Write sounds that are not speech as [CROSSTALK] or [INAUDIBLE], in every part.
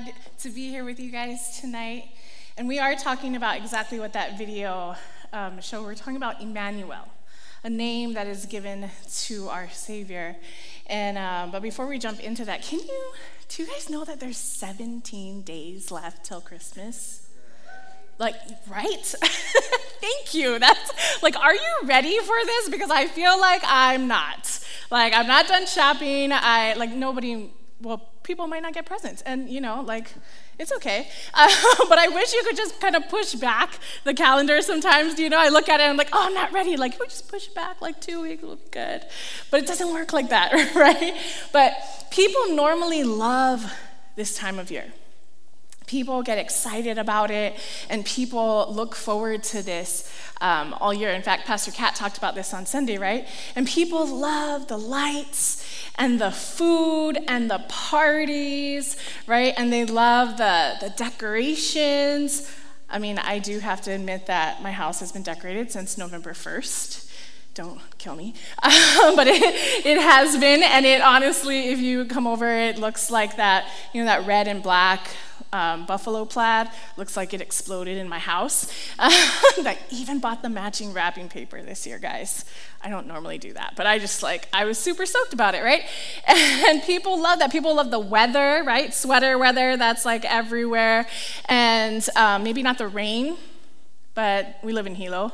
glad to be here with you guys tonight. And we are talking about exactly what that video um, showed. We're talking about Emmanuel, a name that is given to our Savior. And um, but before we jump into that, can you do you guys know that there's 17 days left till Christmas? Like, right? [LAUGHS] Thank you. That's like, are you ready for this? Because I feel like I'm not. Like, I'm not done shopping. I like nobody well, people might not get presents. And, you know, like, it's okay. Uh, [LAUGHS] but I wish you could just kind of push back the calendar sometimes. You know, I look at it and I'm like, oh, I'm not ready. Like, we just push back like two weeks will be good. But it doesn't work like that, [LAUGHS] right? But people normally love this time of year. People get excited about it, and people look forward to this um, all year. In fact, Pastor Kat talked about this on Sunday, right? And people love the lights and the food and the parties, right? And they love the, the decorations. I mean, I do have to admit that my house has been decorated since November 1st don't kill me. Um, [LAUGHS] but it, it has been, and it honestly, if you come over, it looks like that, you know, that red and black um, buffalo plaid. Looks like it exploded in my house. [LAUGHS] I even bought the matching wrapping paper this year, guys. I don't normally do that, but I just like, I was super stoked about it, right? [LAUGHS] And people love that. People love the weather, right? Sweater weather, that's like everywhere. And um, maybe not the rain, but we live in Hilo.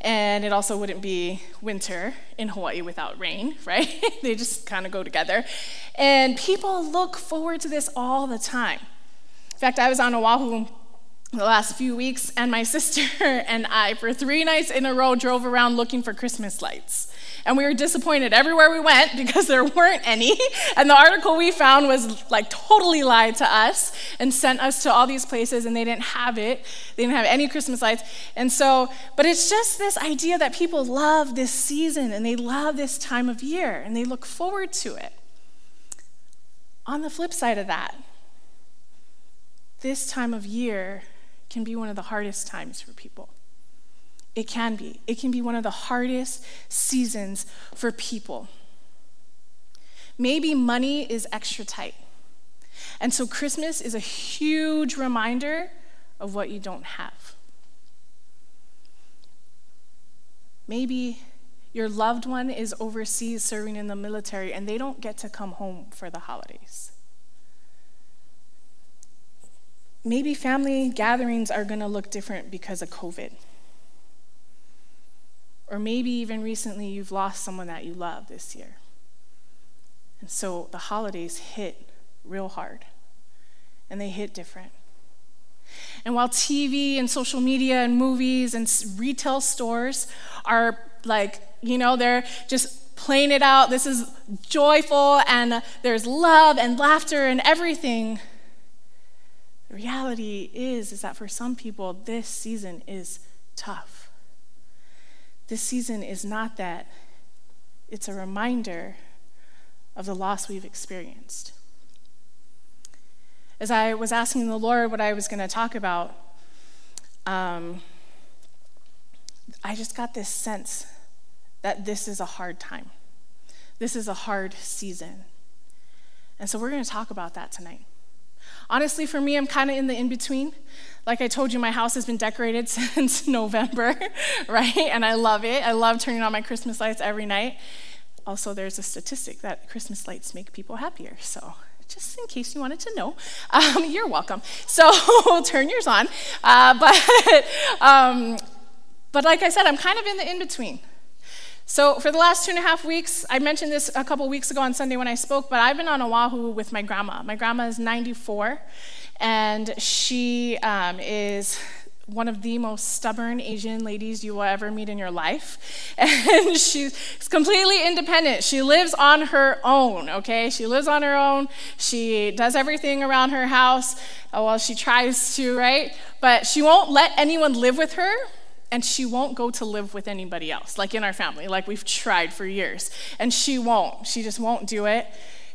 And it also wouldn't be winter in Hawaii without rain, [LAUGHS] right? they just kind of go together. And people look forward to this all the time. In fact, I was on Oahu the last few weeks, and my [LAUGHS] sister and I, for three nights in a row, drove around looking for Christmas lights. And we were disappointed everywhere we went [LAUGHS] because there weren't any. And the article we found was like totally lied to us and sent us to all these places, and they didn't have it. They didn't have any Christmas lights. And so, but it's just this idea that people love this season and they love this time of year and they look forward to it. On the flip side of that, this time of year can be one of the hardest times for people. It can be. It can be one of the hardest seasons for people. Maybe money is extra tight. And so Christmas is a huge reminder of what you don't have. Maybe your loved one is overseas serving in the military and they don't get to come home for the holidays. Maybe family gatherings are going to look different because of COVID. Or maybe even recently you've lost someone that you love this year. And so the holidays hit real hard, and they hit different. And while TV and social media and movies and retail stores are like, you know, they're just playing it out, this is joyful, and there's love and laughter and everything the reality is is that for some people this season is tough. This season is not that. It's a reminder of the loss we've experienced. As I was asking the Lord what I was going to talk about, um, I just got this sense that this is a hard time. This is a hard season. And so we're going to talk about that tonight. Honestly, for me, I'm kind of in the in between. Like I told you, my house has been decorated [LAUGHS] since November, [LAUGHS] right? And I love it. I love turning on my Christmas lights every night. Also, there's a statistic that Christmas lights make people happier. So, just in case you wanted to know, [LAUGHS] um, you're welcome. So, turn yours on. Uh, but, um, but like I said, I'm kind of in the in between. So, for the last two and a half weeks, I mentioned this a couple weeks ago on Sunday when I spoke, but I've been on Oahu with my grandma. My grandma is 94, and she um, is one of the most stubborn Asian ladies you will ever meet in your life. [LAUGHS] And she's completely independent. She lives on her own, okay? She lives on her own. She does everything around her house. Uh, well, she tries to, right? But she won't let anyone live with her and she won't go to live with anybody else, like in our family, like we've tried for years. And she won't. She just won't do it.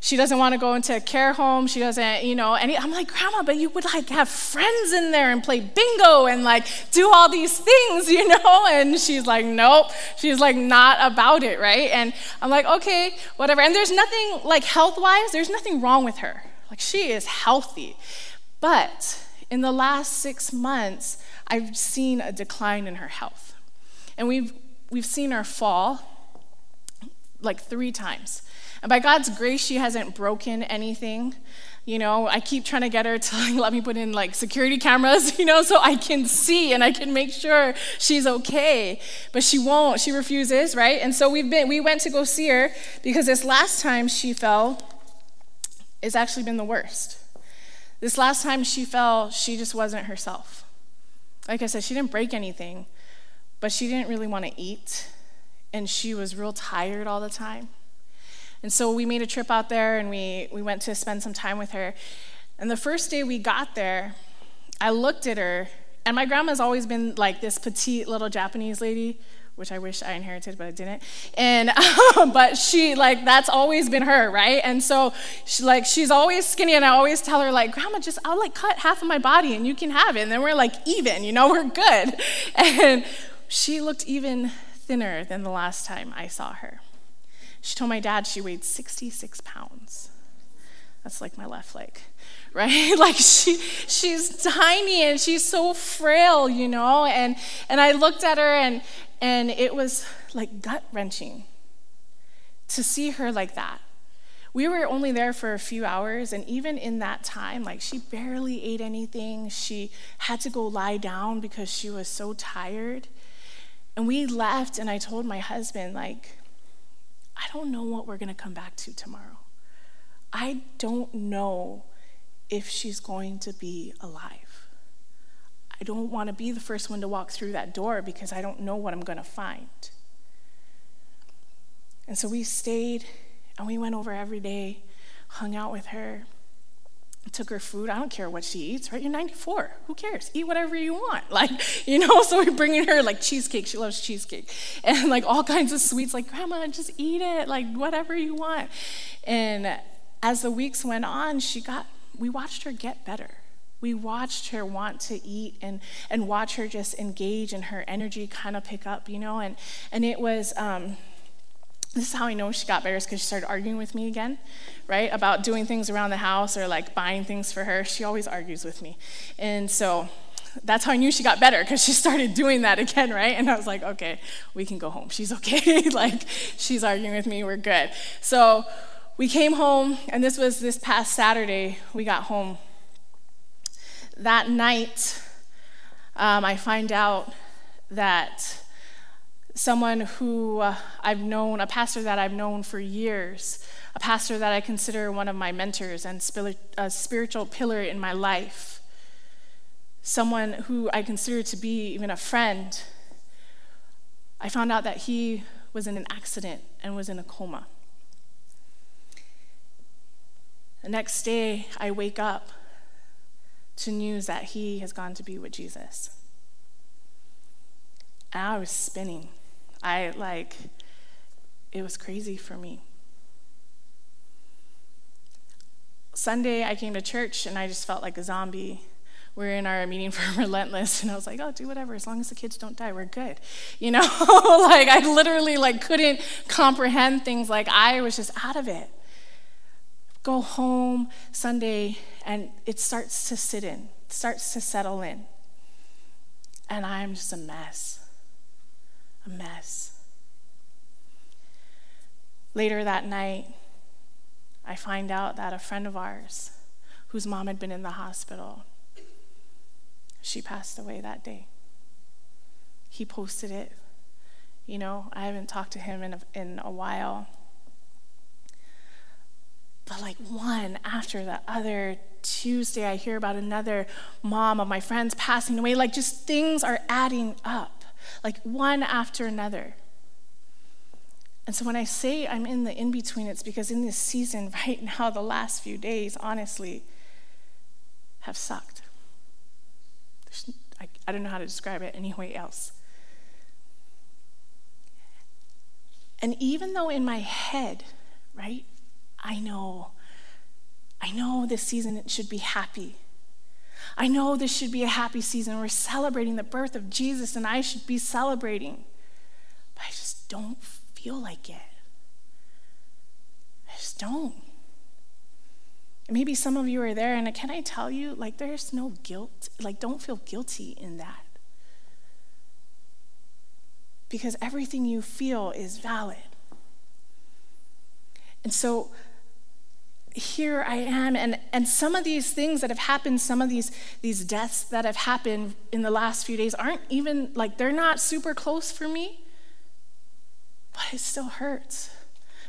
She doesn't want to go into a care home. She doesn't, you know, any I'm like, Grandma, but you would like have friends in there and play bingo and like do all these things, [LAUGHS] you know? And she's like, Nope. She's like not about it, right? And I'm like, okay, whatever. And there's nothing like health-wise, there's nothing wrong with her. Like she is healthy. But in the last six months, I've seen a decline in her health. And we've, we've seen her fall like three times. And by God's grace, she hasn't broken anything. You know, I keep trying to get her to [LAUGHS] like, let me put in like security cameras, [LAUGHS] you know, so I can see and I can make sure she's okay. But she won't. She refuses, right? And so we've been we went to go see her because this last time she fell it's actually been the worst. This last time she fell, she just wasn't herself. Like I said, she didn't break anything, but she didn't really want to eat and she was real tired all the time. And so we made a trip out there and we, we went to spend some time with her. And the first day we got there, I looked at her, and my grandma's always been like this petite little Japanese lady, which I wish I inherited, but I didn't. And um, but she like that's always been her, right? And so she like she's always skinny, and I always tell her like, Grandma, just I'll like cut half of my body and you can have it, and then we're like even, you know, [LAUGHS] we're good. And she looked even thinner than the last time I saw her. She told my dad she weighed 66 pounds. That's like my left leg, [LAUGHS] right? [LAUGHS] like she she's tiny and she's so frail, you know? And and I looked at her and and it was like gut wrenching to see her like that. We were only there for a few hours, and even in that time, like she barely ate anything. She had to go lie down because she was so tired. And we left, and I told my husband, like, I don't know what we're to come back to tomorrow. I don't know if she's going to be alive. I don't want to be the first one to walk through that door because I don't know what I'm going to find. And so we stayed and we went over every day, hung out with her took her food. I don't care what she eats, right? You're 94. Who cares? Eat whatever you want. [LAUGHS] Like, you know, so we're bringing her like cheesecake. She loves cheesecake. [LAUGHS] And like all kinds of sweets, like, Grandma, just eat it, like whatever you want. And as the weeks went on, she got, we watched her get better. We watched her want to eat and, and watch her just engage and her energy kind of pick up, you know, and, and it was, um, this is how I know she got better is because she started arguing with me again, right? About doing things around the house or like buying things for her. She always argues with me. And so that's how I knew she got better because she started doing that again, right? And I was like, okay, we can go home. She's okay. [LAUGHS] like, she's arguing with me. We're good. So we came home, and this was this past Saturday. We got home. That night, um, I find out that someone who uh, I've known, a pastor that I've known for years, a pastor that I consider one of my mentors and a spiritual pillar in my life, someone who I consider to be even a friend. I found out that he was in an accident and was in a coma. The next day, I wake up to news that he has gone to be with Jesus. And I was spinning. I like, it was crazy for me. Sunday, I came to church and I just felt like a zombie. We are in our meeting [LAUGHS] for Relentless, and I was like, "Oh, do whatever, as long as the kids don't die, we're good." You know, [LAUGHS] like I literally like couldn't comprehend things. Like I was just out of it. Go home Sunday, and it starts to sit in, starts to settle in, and I'm just a mess a mess. Later that night, I find out that a friend of ours, whose mom had been in the hospital, she passed away that day. He posted it. You know, I haven't talked to him in a, in a while. But like one after the other, Tuesday, I hear about another mom of my friends passing away. Like just things are adding up like one after another. And so when I say I'm in the in between, it's because in this season [LAUGHS] right now, the last few days, honestly, have sucked. I, I don't know how to describe it any way else. And even though in my head, right, I know, I know this season should be happy. I know this should be a happy season. We're celebrating the birth of Jesus, and I should be celebrating. But I just don't feel like it. I just don't. Maybe some of you are there, and can I tell you, like, there's no guilt. Like, don't feel guilty in that. Because everything you feel is valid. And so here I am, and, and some of these things that have happened, some of these, these deaths that have happened in the last few days aren't even, like, they're not super close for me, but it still hurts.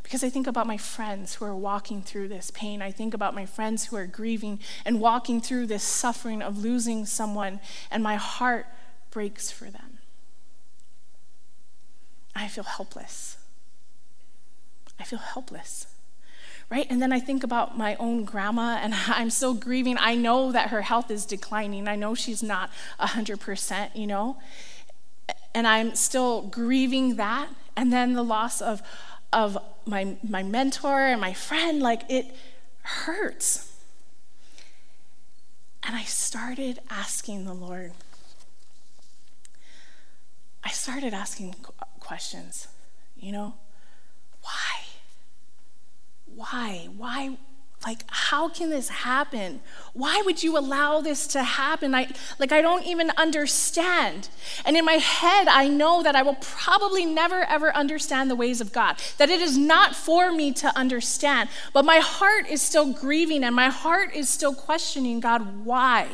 Because I think about my friends who are walking through this pain. I think about my friends who are grieving and walking through this suffering of losing someone, and my heart breaks for them. I feel helpless. I feel helpless. Right? And then I think about my own grandma, and [LAUGHS] I'm still grieving. I know that her health is declining. I know she's not 100%, you know? And I'm still grieving that. And then the loss of of my, my mentor and my friend, like it hurts. And I started asking the Lord, I started asking questions, you know, why? Why? Why? like how can this happen? Why would you allow this to happen? I like i don't even understand. And in my head i know that i will probably never ever understand the ways of god that it is not for me to understand. But my heart is still grieving and my heart is still questioning god why?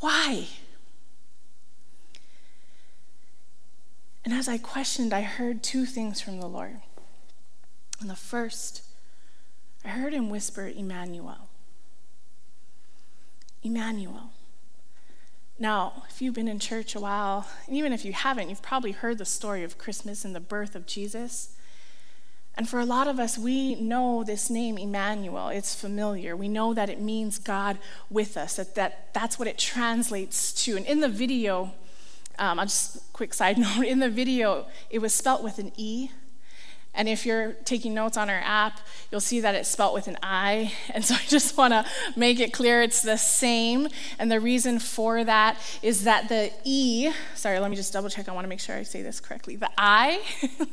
Why? And as i questioned i heard two things from the lord and the first I heard him whisper, Emmanuel. Emmanuel. Now, if you've been in church a while, and even if you haven't, you've probably heard the story of Christmas and the birth of Jesus. And for a lot of us, we know this name, Emmanuel. It's familiar. We know that it means God with us, that, that that's what it translates to. And in the video, um, I'll just quick side [LAUGHS] note in the video, it was spelt with an E and if you're taking notes on our app, you'll see that it's spelt with an I. [LAUGHS] And so I just want to make it clear it's the same. And the reason for that is that the E, sorry, let me just double check. I want to make sure I say this correctly. The I, [LAUGHS]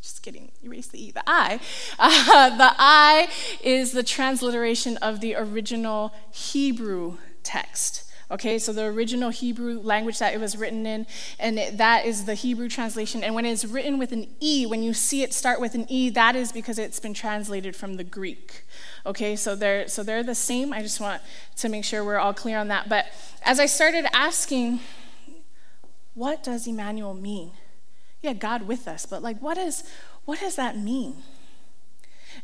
just kidding, erase the E. The I, [LAUGHS] uh, the I is the transliteration of the original Hebrew text. Okay, so the original Hebrew language that it was written in, and it, that is the Hebrew translation. And when it's written with an E, when you see it start with an E, that is because it's been translated from the Greek. Okay, so they're so they're the same. I just want to make sure we're all clear on that. But as I started asking, what does Emmanuel mean? Yeah, God with us, but like what is what does that mean?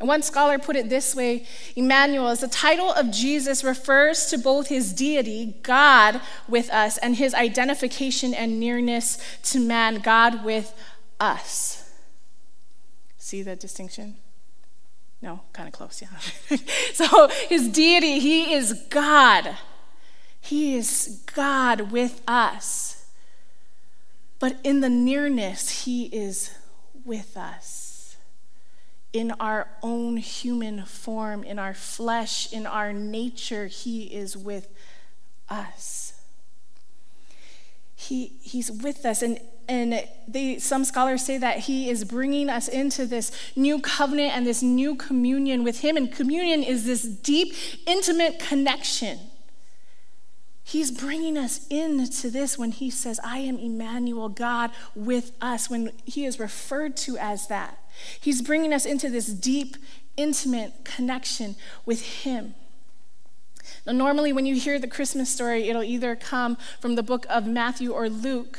And one scholar put it this way Emmanuel, as the title of Jesus refers to both his deity, God with us, and his identification and nearness to man, God with us. See the distinction? No, kind of close, yeah. [LAUGHS] so his deity, he is God. He is God with us. But in the nearness, he is with us in our own human form, in our flesh, in our nature, He is with us. He, he's with us. And, and they, some scholars say that He is bringing us into this new covenant and this new communion with Him. And communion is this deep, intimate connection. He's bringing us into this when he says, I am Emmanuel, God with us, when he is referred to as that. He's bringing us into this deep, intimate connection with Him. Now, normally, when you hear the Christmas story, it'll either come from the book of Matthew or Luke.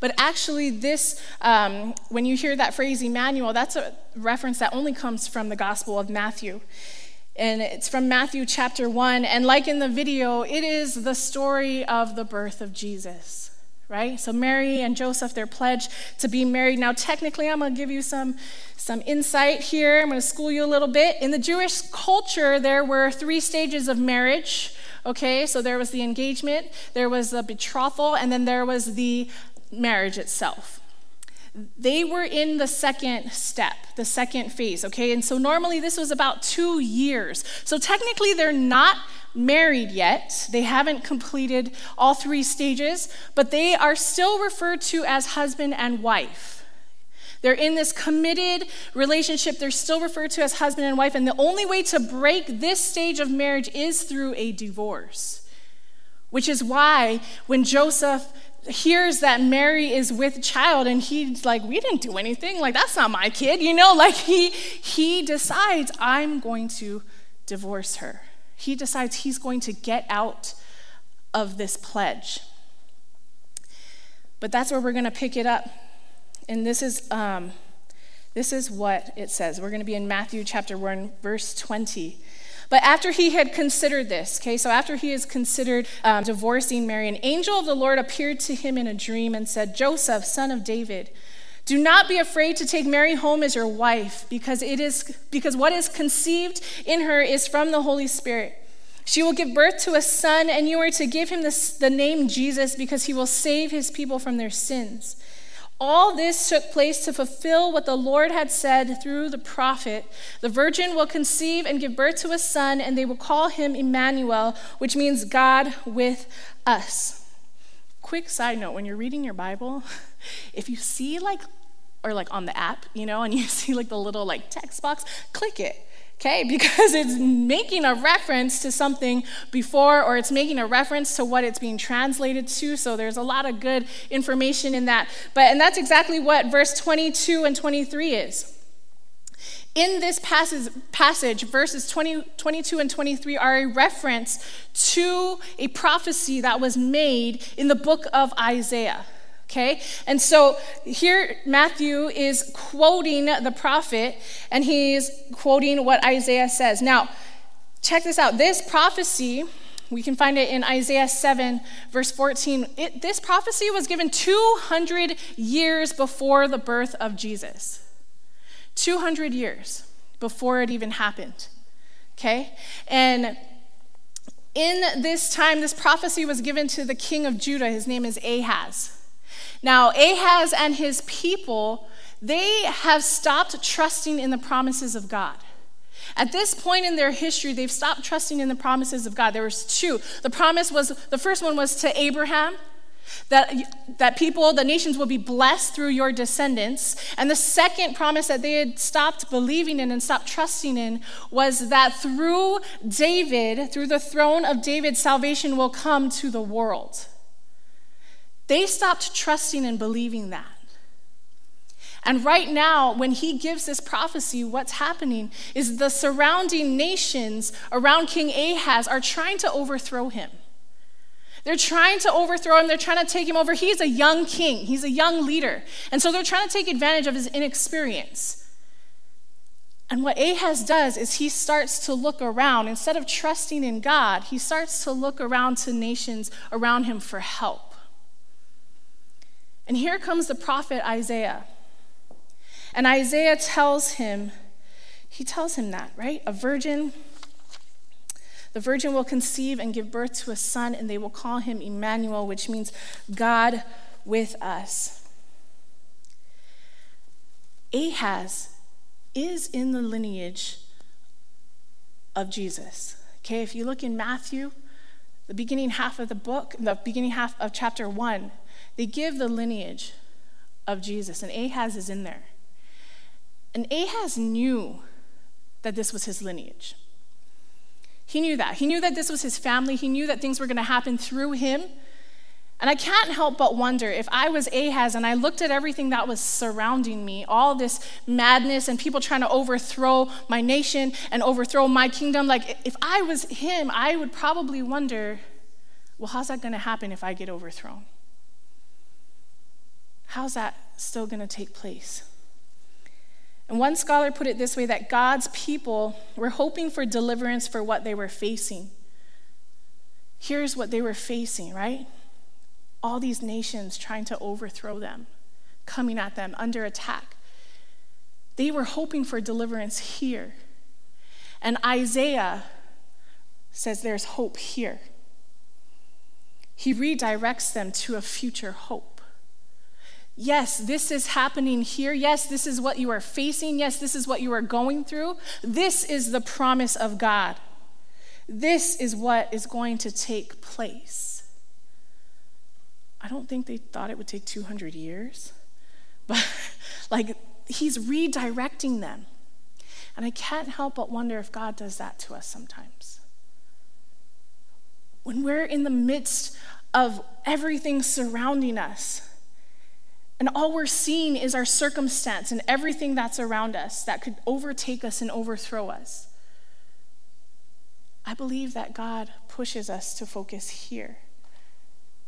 But actually, this, um, when you hear that phrase Emmanuel, that's a reference that only comes from the Gospel of Matthew. And it's from Matthew chapter 1. And like in the video, it is the story of the birth of Jesus right? So Mary and Joseph, they're pledged to be married. Now, technically, I'm going to give you some, some insight here. I'm going to school you a little bit. In the Jewish culture, there were three stages of marriage. Okay, so there was the engagement, there was the betrothal, and then there was the marriage itself. They were in the second step, the second phase, okay? And so normally this was about two years. So technically they're not married yet. They haven't completed all three stages, but they are still referred to as husband and wife. They're in this committed relationship. They're still referred to as husband and wife. And the only way to break this stage of marriage is through a divorce, which is why when Joseph hears that Mary is with child and he's like, we didn't do anything. Like, that's not my kid, you know? Like, he, he decides, I'm going to divorce her. He decides he's going to get out of this pledge. But that's where we're going to pick it up. And this is, um, this is what it says. We're going to be in Matthew chapter 1, verse 20. But after he had considered this, okay, so after he has considered um, divorcing Mary, an angel of the Lord appeared to him in a dream and said, Joseph, son of David, do not be afraid to take Mary home as your wife, because it is because what is conceived in her is from the Holy Spirit. She will give birth to a son, and you are to give him the, the name Jesus, because he will save his people from their sins. All this took place to fulfill what the Lord had said through the prophet The virgin will conceive and give birth to a son, and they will call him Emmanuel, which means God with us. Quick side note when you're reading your Bible, [LAUGHS] if you see like, or like on the app, you know, and you [LAUGHS] see like the little like text box, click it okay? [LAUGHS] Because it's making a reference to something before, or it's making a reference to what it's being translated to. So there's a lot of good information in that. But, and that's exactly what verse 22 and 23 is. In this passage, passage verses 20, 22 and 23 are a reference to a prophecy that was made in the book of Isaiah. Okay? And so here Matthew is quoting the prophet and he's quoting what Isaiah says. Now, check this out. This prophecy, we can find it in Isaiah 7, verse 14. It, this prophecy was given 200 years before the birth of Jesus. 200 years before it even happened. Okay? And in this time, this prophecy was given to the king of Judah. His name is Ahaz. Now, Ahaz and his people, they have stopped trusting in the promises of God. At this point in their history, they've stopped trusting in the promises of God. There was two. The promise was the first one was to Abraham that, that people, the nations will be blessed through your descendants. And the second promise that they had stopped believing in and stopped trusting in was that through David, through the throne of David, salvation will come to the world. They stopped trusting and believing that. And right now, when he gives this prophecy, what's happening is the surrounding nations around King Ahaz are trying to overthrow him. They're trying to overthrow him. They're trying to take him over. He's a young king, he's a young leader. And so they're trying to take advantage of his inexperience. And what Ahaz does is he starts to look around. Instead of trusting in God, he starts to look around to nations around him for help. And here comes the prophet Isaiah. And Isaiah tells him, he tells him that, right? A virgin, the virgin will conceive and give birth to a son, and they will call him Emmanuel, which means God with us. Ahaz is in the lineage of Jesus. Okay, if you look in Matthew, the beginning half of the book, the beginning half of chapter 1, they give the lineage of Jesus, and Ahaz is in there. And Ahaz knew that this was his lineage. He knew that. He knew that this was his family. He knew that things were going to happen through him. And I can't help but wonder if I was Ahaz and I looked at everything that was surrounding me, all this madness and people trying to overthrow my nation and overthrow my kingdom, like if I was him, I would probably wonder, well, how's that going to happen if I get overthrown? How's that still going to take place? And one scholar put it this way that God's people were hoping for deliverance for what they were facing. Here's what they were facing, right? All these nations trying to overthrow them, coming at them under attack. They were hoping for deliverance here. And Isaiah says there's hope here. He redirects them to a future hope. Yes, this is happening here. Yes, this is what you are facing. Yes, this is what you are going through. This is the promise of God. This is what is going to take place. I don't think they thought it would take 200 years, [LAUGHS] but like He's redirecting them. And I can't help but wonder if God does that to us sometimes. When we're in the midst of everything surrounding us, and all we're seeing is our circumstance and everything that's around us that could overtake us and overthrow us. I believe that God pushes us to focus here.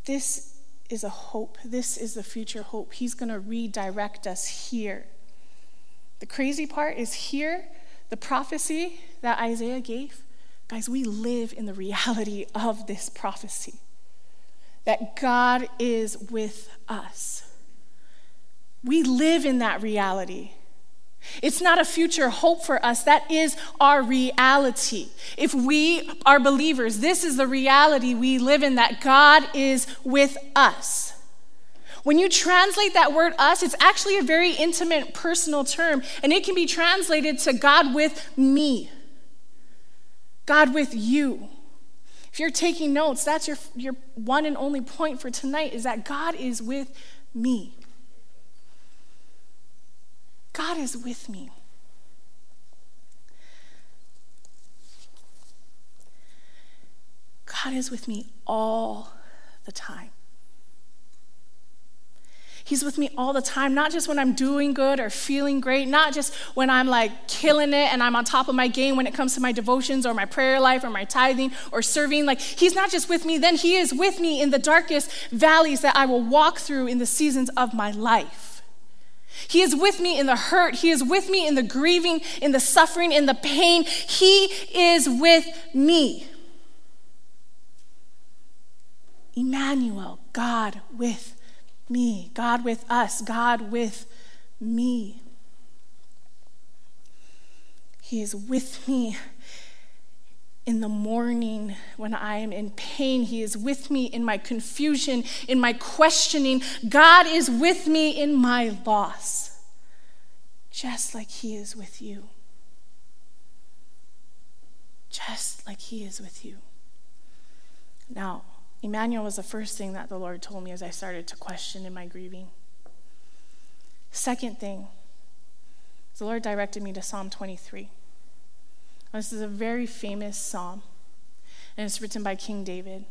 This is a hope. This is the future hope. He's going to redirect us here. The crazy part is here, the prophecy that Isaiah gave. Guys, we live in the reality of this prophecy that God is with us. We live in that reality. It's not a future hope for us. That is our reality. If we are believers, this is the reality we live in that God is with us. When you translate that word us, it's actually a very intimate, personal term, and it can be translated to God with me, God with you. If you're taking notes, that's your, your one and only point for tonight is that God is with me. God is with me. God is with me all the time. He's with me all the time, not just when I'm doing good or feeling great, not just when I'm like killing it and I'm on top of my game when it comes to my devotions or my prayer life or my tithing or serving. Like, He's not just with me, then He is with me in the darkest valleys that I will walk through in the seasons of my life. He is with me in the hurt. He is with me in the grieving, in the suffering, in the pain. He is with me. Emmanuel, God with me. God with us. God with me. He is with me in the morning when I am in pain. He is with me in my confusion, in my questioning. God is with me in my loss, just like He is with you. Just like He is with you. Now, Emmanuel was the first thing that the Lord told me as I started to question in my grieving. Second thing, the Lord directed me to Psalm 23. This is a very famous psalm, and it's written by King David.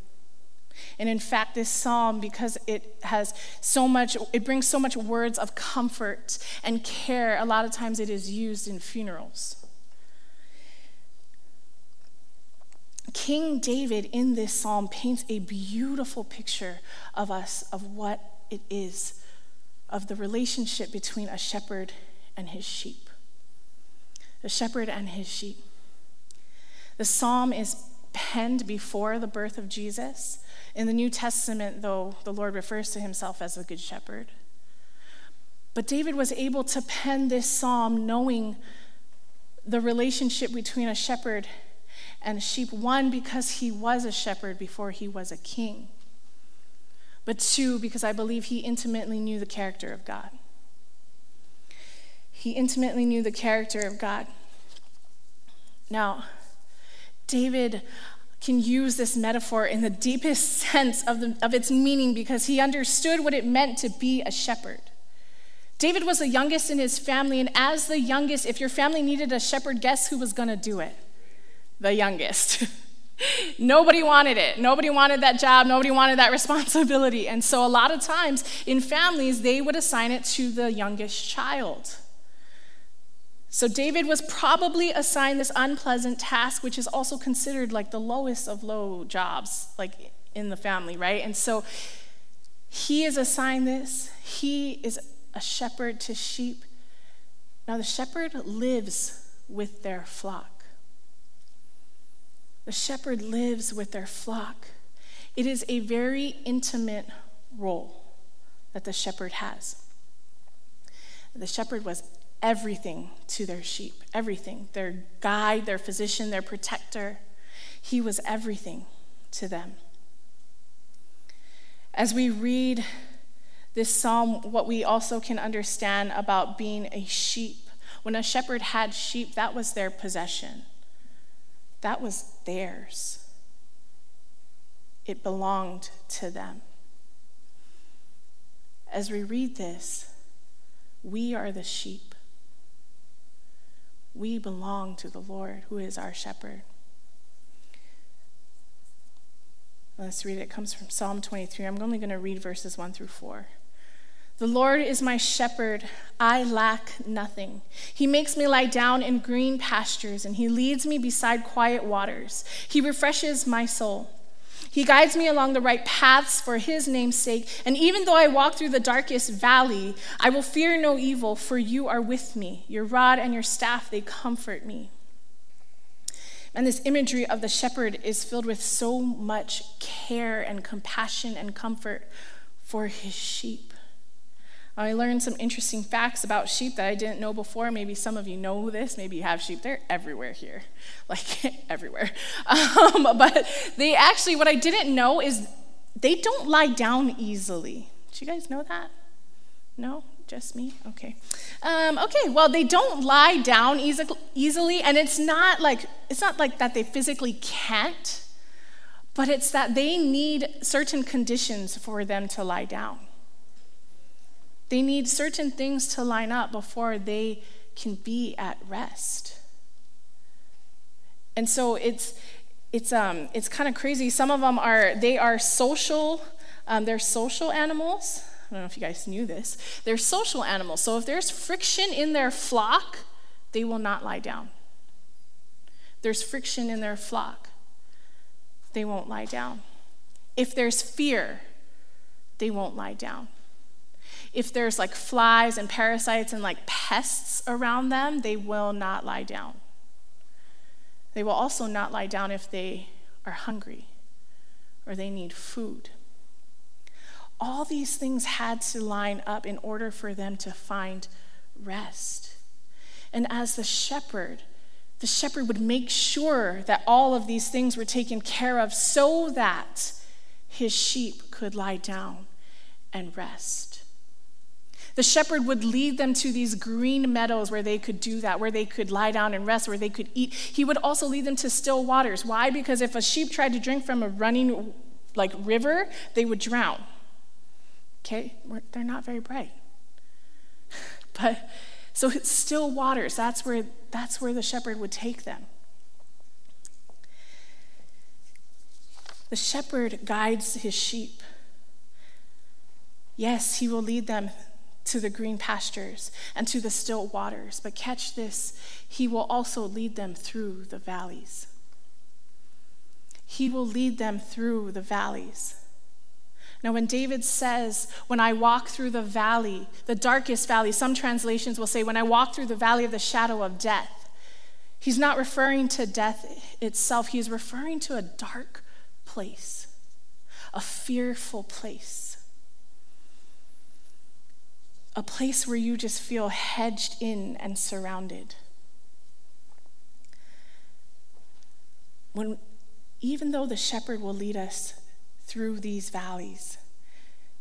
And in fact, this psalm, because it has so much, it brings so much words of comfort and care, a lot of times it is used in funerals. King David in this psalm paints a beautiful picture of us, of what it is, of the relationship between a shepherd and his sheep. A shepherd and his sheep. The psalm is penned before the birth of Jesus. In the New Testament, though, the Lord refers to himself as the Good Shepherd. But David was able to pen this psalm knowing the relationship between a shepherd and a sheep. One, because he was a shepherd before he was a king. But two, because I believe he intimately knew the character of God. He intimately knew the character of God. Now, David can use this metaphor in the deepest [LAUGHS] sense of, the, of its meaning because he understood what it meant to be a shepherd. David was the youngest in his family, and as the youngest, if your family needed a shepherd, guess who was going to do it? The youngest. [LAUGHS] Nobody wanted it. Nobody wanted that job. Nobody wanted that [LAUGHS] responsibility. And so, a lot of times in families, they would assign it to the youngest child. So David was probably assigned this unpleasant task, which is also considered like the lowest of low jobs, like in the family, right? And so he is assigned this. He is a shepherd to sheep. Now, the shepherd lives with their flock. The shepherd lives with their flock. It is a very intimate role that the shepherd has. The shepherd was everything to their sheep, everything. Their guide, their physician, their protector. He was everything to them. As we read this psalm, what we also can understand about being a sheep. When a shepherd had sheep, that was their possession, that was theirs. It belonged to them. As we read this, we are the sheep We belong to the Lord, who is our shepherd. Let's read it. It comes from Psalm 23. I'm only going to read verses 1 through 4. The Lord is my shepherd. I lack nothing. He makes me lie down in green pastures, and he leads me beside quiet waters. He refreshes my soul. He guides me along the right paths for his name's sake. And even though I walk through the darkest valley, I will fear no evil, for you are with me. Your rod and your staff, they comfort me. And this imagery of the shepherd is filled with so much care and compassion and comfort for his sheep. I learned some interesting facts about sheep that I didn't know before. Maybe some of you know this. Maybe you have sheep. They're everywhere here, [LAUGHS] like everywhere. [LAUGHS] Um, but they actually, what I didn't know is they don't lie down easily. Did you guys know that? No? Just me? Okay. Um, okay, well, they don't lie down easy, easily, and it's not like it's not like that they physically can't, but it's that they need certain conditions for them to lie down. They need certain things to line up before they can be at rest. And so it's it's um it's kind of crazy. Some of them are they are social um, they're social animals. I don't know if you guys knew this. They're social animals. So if there's friction in their flock, they will not lie down. There's friction in their flock, they won't lie down. If there's fear, they won't lie down. If there's like flies and parasites and like pests around them, they will not lie down. They will also not lie down if they are hungry or they need food all these things had to line up in order for them to find rest. And as the shepherd, the shepherd would make sure that all of these things were taken care of so that his sheep could lie down and rest. The shepherd would lead them to these green meadows where they could do that, where they could lie down and rest, where they could eat. He would also lead them to still waters. Why? Because if a sheep tried to drink from a running like river, they would drown. Okay? They're not very bright. [LAUGHS] but so it's still waters, that's where that's where the shepherd would take them. The shepherd guides his sheep. Yes, he will lead them to the green pastures and to the still waters, but catch this, he will also lead them through the valleys. He will lead them through the valleys. Now, when David says, When I walk through the valley, the darkest valley, some translations will say, When I walk through the valley of the shadow of death, he's not referring to death itself, he is referring to a dark place, a fearful place, a place where you just feel hedged in and surrounded. When, even though the shepherd will lead us through these valleys.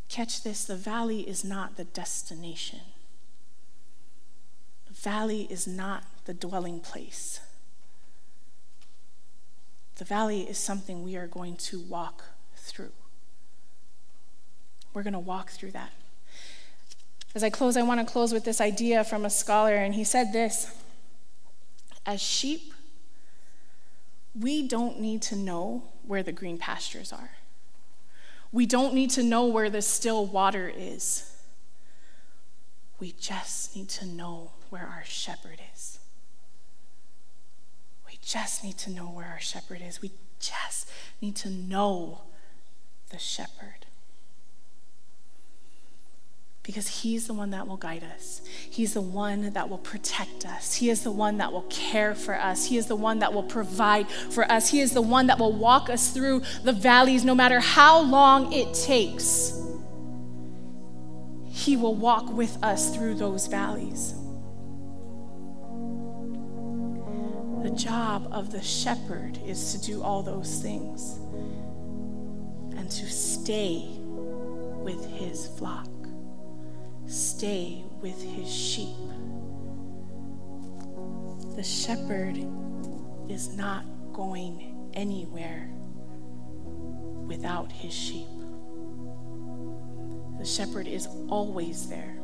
Catch this the valley is not the destination, the valley is not the dwelling place. The valley is something we are going to walk through. We're going to walk through that. As I close, I want to close with this idea from a scholar, and he said this As sheep, we don't need to know where the green pastures are. We don't need to know where the still water is. We just need to know where our shepherd is. We just need to know where our shepherd is. We just need to know the shepherd because He's the one that will guide us. He's the one that will protect us. He is the one that will care for us. He is the one that will provide for us. He is the one that will walk us through the valleys no matter how long it takes. He will walk with us through those valleys. The job of the shepherd is to do all those things and to stay with his flock stay with his sheep. The shepherd is not going anywhere without his sheep. The shepherd is always there.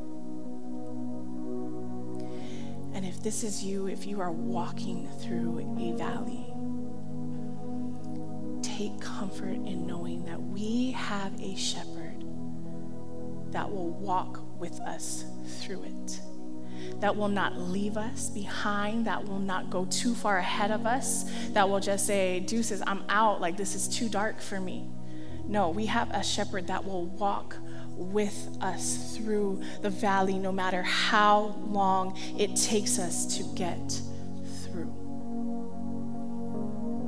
And if this is you if you are walking through a valley. Take comfort in knowing that we have a shepherd that will walk with us through it that will not leave us behind, that will not go too far ahead of us, that will just say, Deuces, I'm out, like this is too dark for me. No, we have a shepherd that will walk with us through the valley no matter how long it takes us to get through.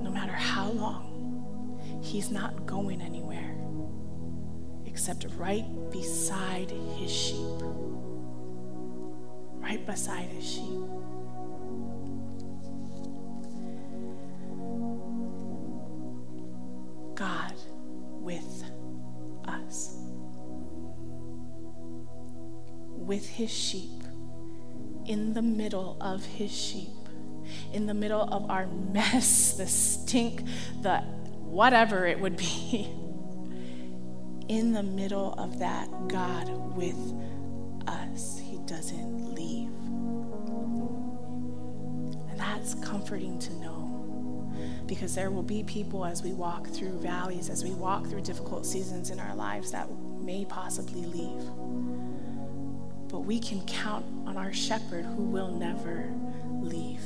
No matter how long, he's not going anywhere except right beside his sheep right beside his sheep. God with us, with his sheep, in the middle of his sheep, in the middle of our mess, [LAUGHS] the stink, the whatever it would be. In the middle of that, God with us. He doesn't leave. And that's comforting to know. Because there will be people as we walk through valleys, as we walk through difficult seasons in our lives that may possibly leave. But we can count on our shepherd who will never leave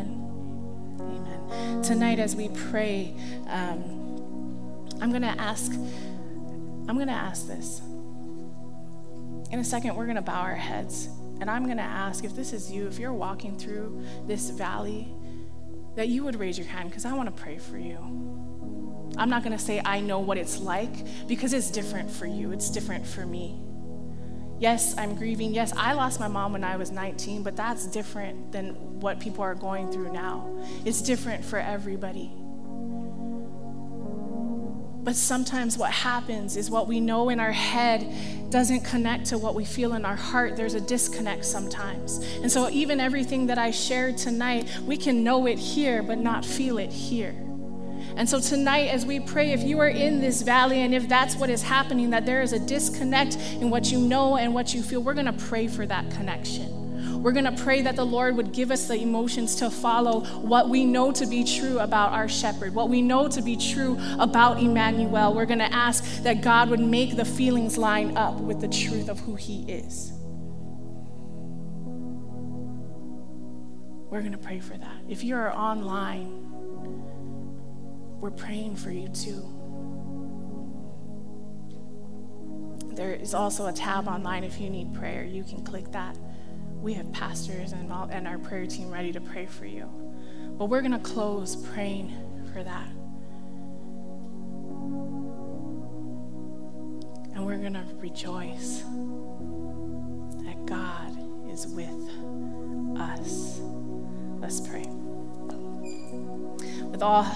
Amen. Amen. Tonight, as we pray, um, I'm going to ask I'm going to ask this. In a second, we're going to bow our heads, and I'm going to ask if this is you, if you're walking through this valley, that you would raise your hand because I want to pray for you. I'm not going to say I know what it's like because it's different for you, it's different for me. Yes, I'm grieving. Yes, I lost my mom when I was 19, but that's different than what people are going through now. It's different for everybody. But sometimes what happens is what we know in our head doesn't connect to what we feel in our heart. There's a disconnect sometimes. And so, even everything that I shared tonight, we can know it here, but not feel it here. And so, tonight, as we pray, if you are in this valley and if that's what is happening, that there is a disconnect in what you know and what you feel, we're going to pray for that connection. We're going to pray that the Lord would give us the emotions to follow what we know to be true about our shepherd, what we know to be true about Emmanuel. We're going to ask that God would make the feelings line up with the truth of who he is. We're going to pray for that. If you're online, we're praying for you too. There is also a tab online if you need prayer. You can click that we have pastors and, all, and our prayer team ready to pray for you. But we're going to close praying for that. And we're going to rejoice that God is with us. Let's pray. With all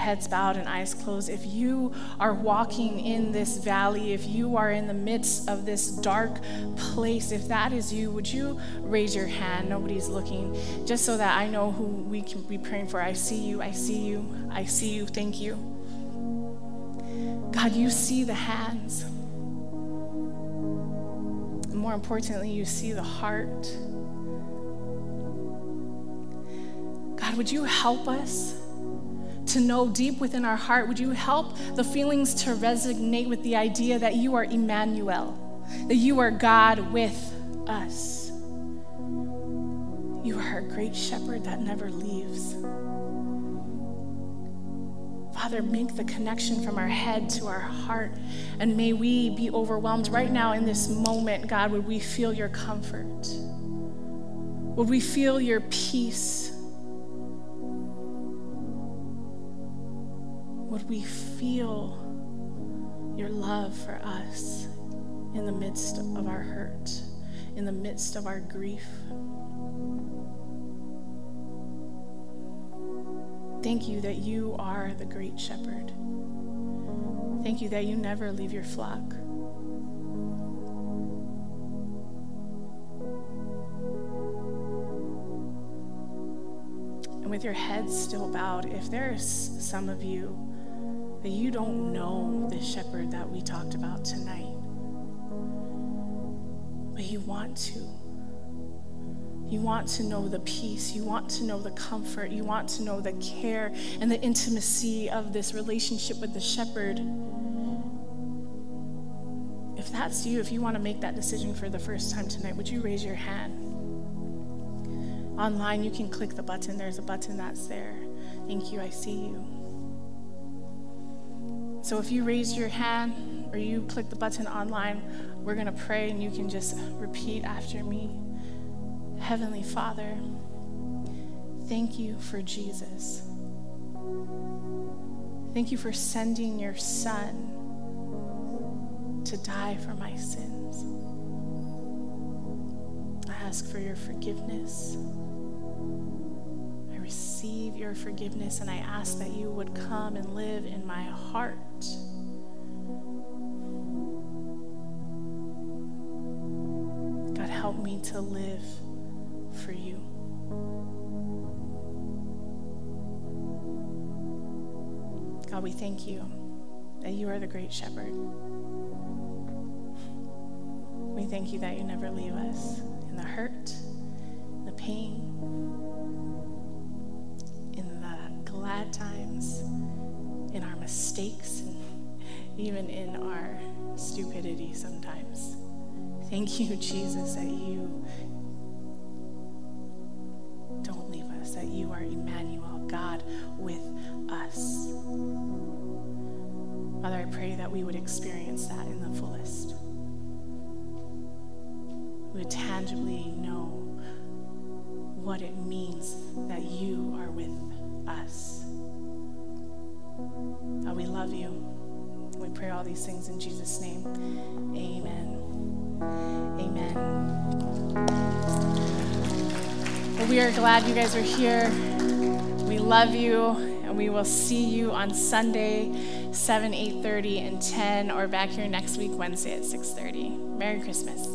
heads bowed and eyes closed, if you are walking in this valley, if you are in the midst of this dark place, if that is you, would you raise your hand? Nobody's looking, just so that I know who we can be praying for. I see you, I see you, I see you. Thank you. God, you see the hands. And more importantly, you see the heart. God, would you help us? To know deep within our heart, would you help the feelings to resonate with the idea that you are Emmanuel, that you are God with us? You are a great shepherd that never leaves. Father, make the connection from our head to our heart, and may we be overwhelmed right now in this moment, God. Would we feel your comfort? Would we feel your peace? Would we feel your love for us in the midst of our hurt, in the midst of our grief. Thank you that you are the great shepherd. Thank you that you never leave your flock. And with your head still bowed, if there's some of you that you don't know the shepherd that we talked about tonight, but you want to. You want to know the peace. You want to know the comfort. You want to know the care and the intimacy of this relationship with the shepherd. If that's you, if you want to make that decision for the first time tonight, would you raise your hand? Online, you can click the button. There's a button that's there. Thank you. I see you. So if you raise your hand or you click the button online, we're going to pray and you can just repeat after me. Heavenly Father, thank you for Jesus. Thank you for sending your Son to die for my sins. I ask for your forgiveness. I receive your forgiveness and I ask that you would come and live in my God, help me to live for you. God, we thank you that you are the great shepherd. We thank you that you never leave us in the hurt, the pain, in the glad times, in our mistakes, and even in our stupidity sometimes. Thank you, Jesus, that you don't leave us, that you are Emmanuel, God with us. Father, I pray that we would experience that in the fullest. We would tangibly know what it means that you are with us. God, we love you. We pray all these things in Jesus' name. Amen. Amen. Well, we are glad you guys are here. We love you, and we will see you on Sunday, 7, 8.30, and 10, or back here next week, Wednesday at 6.30. Merry Christmas.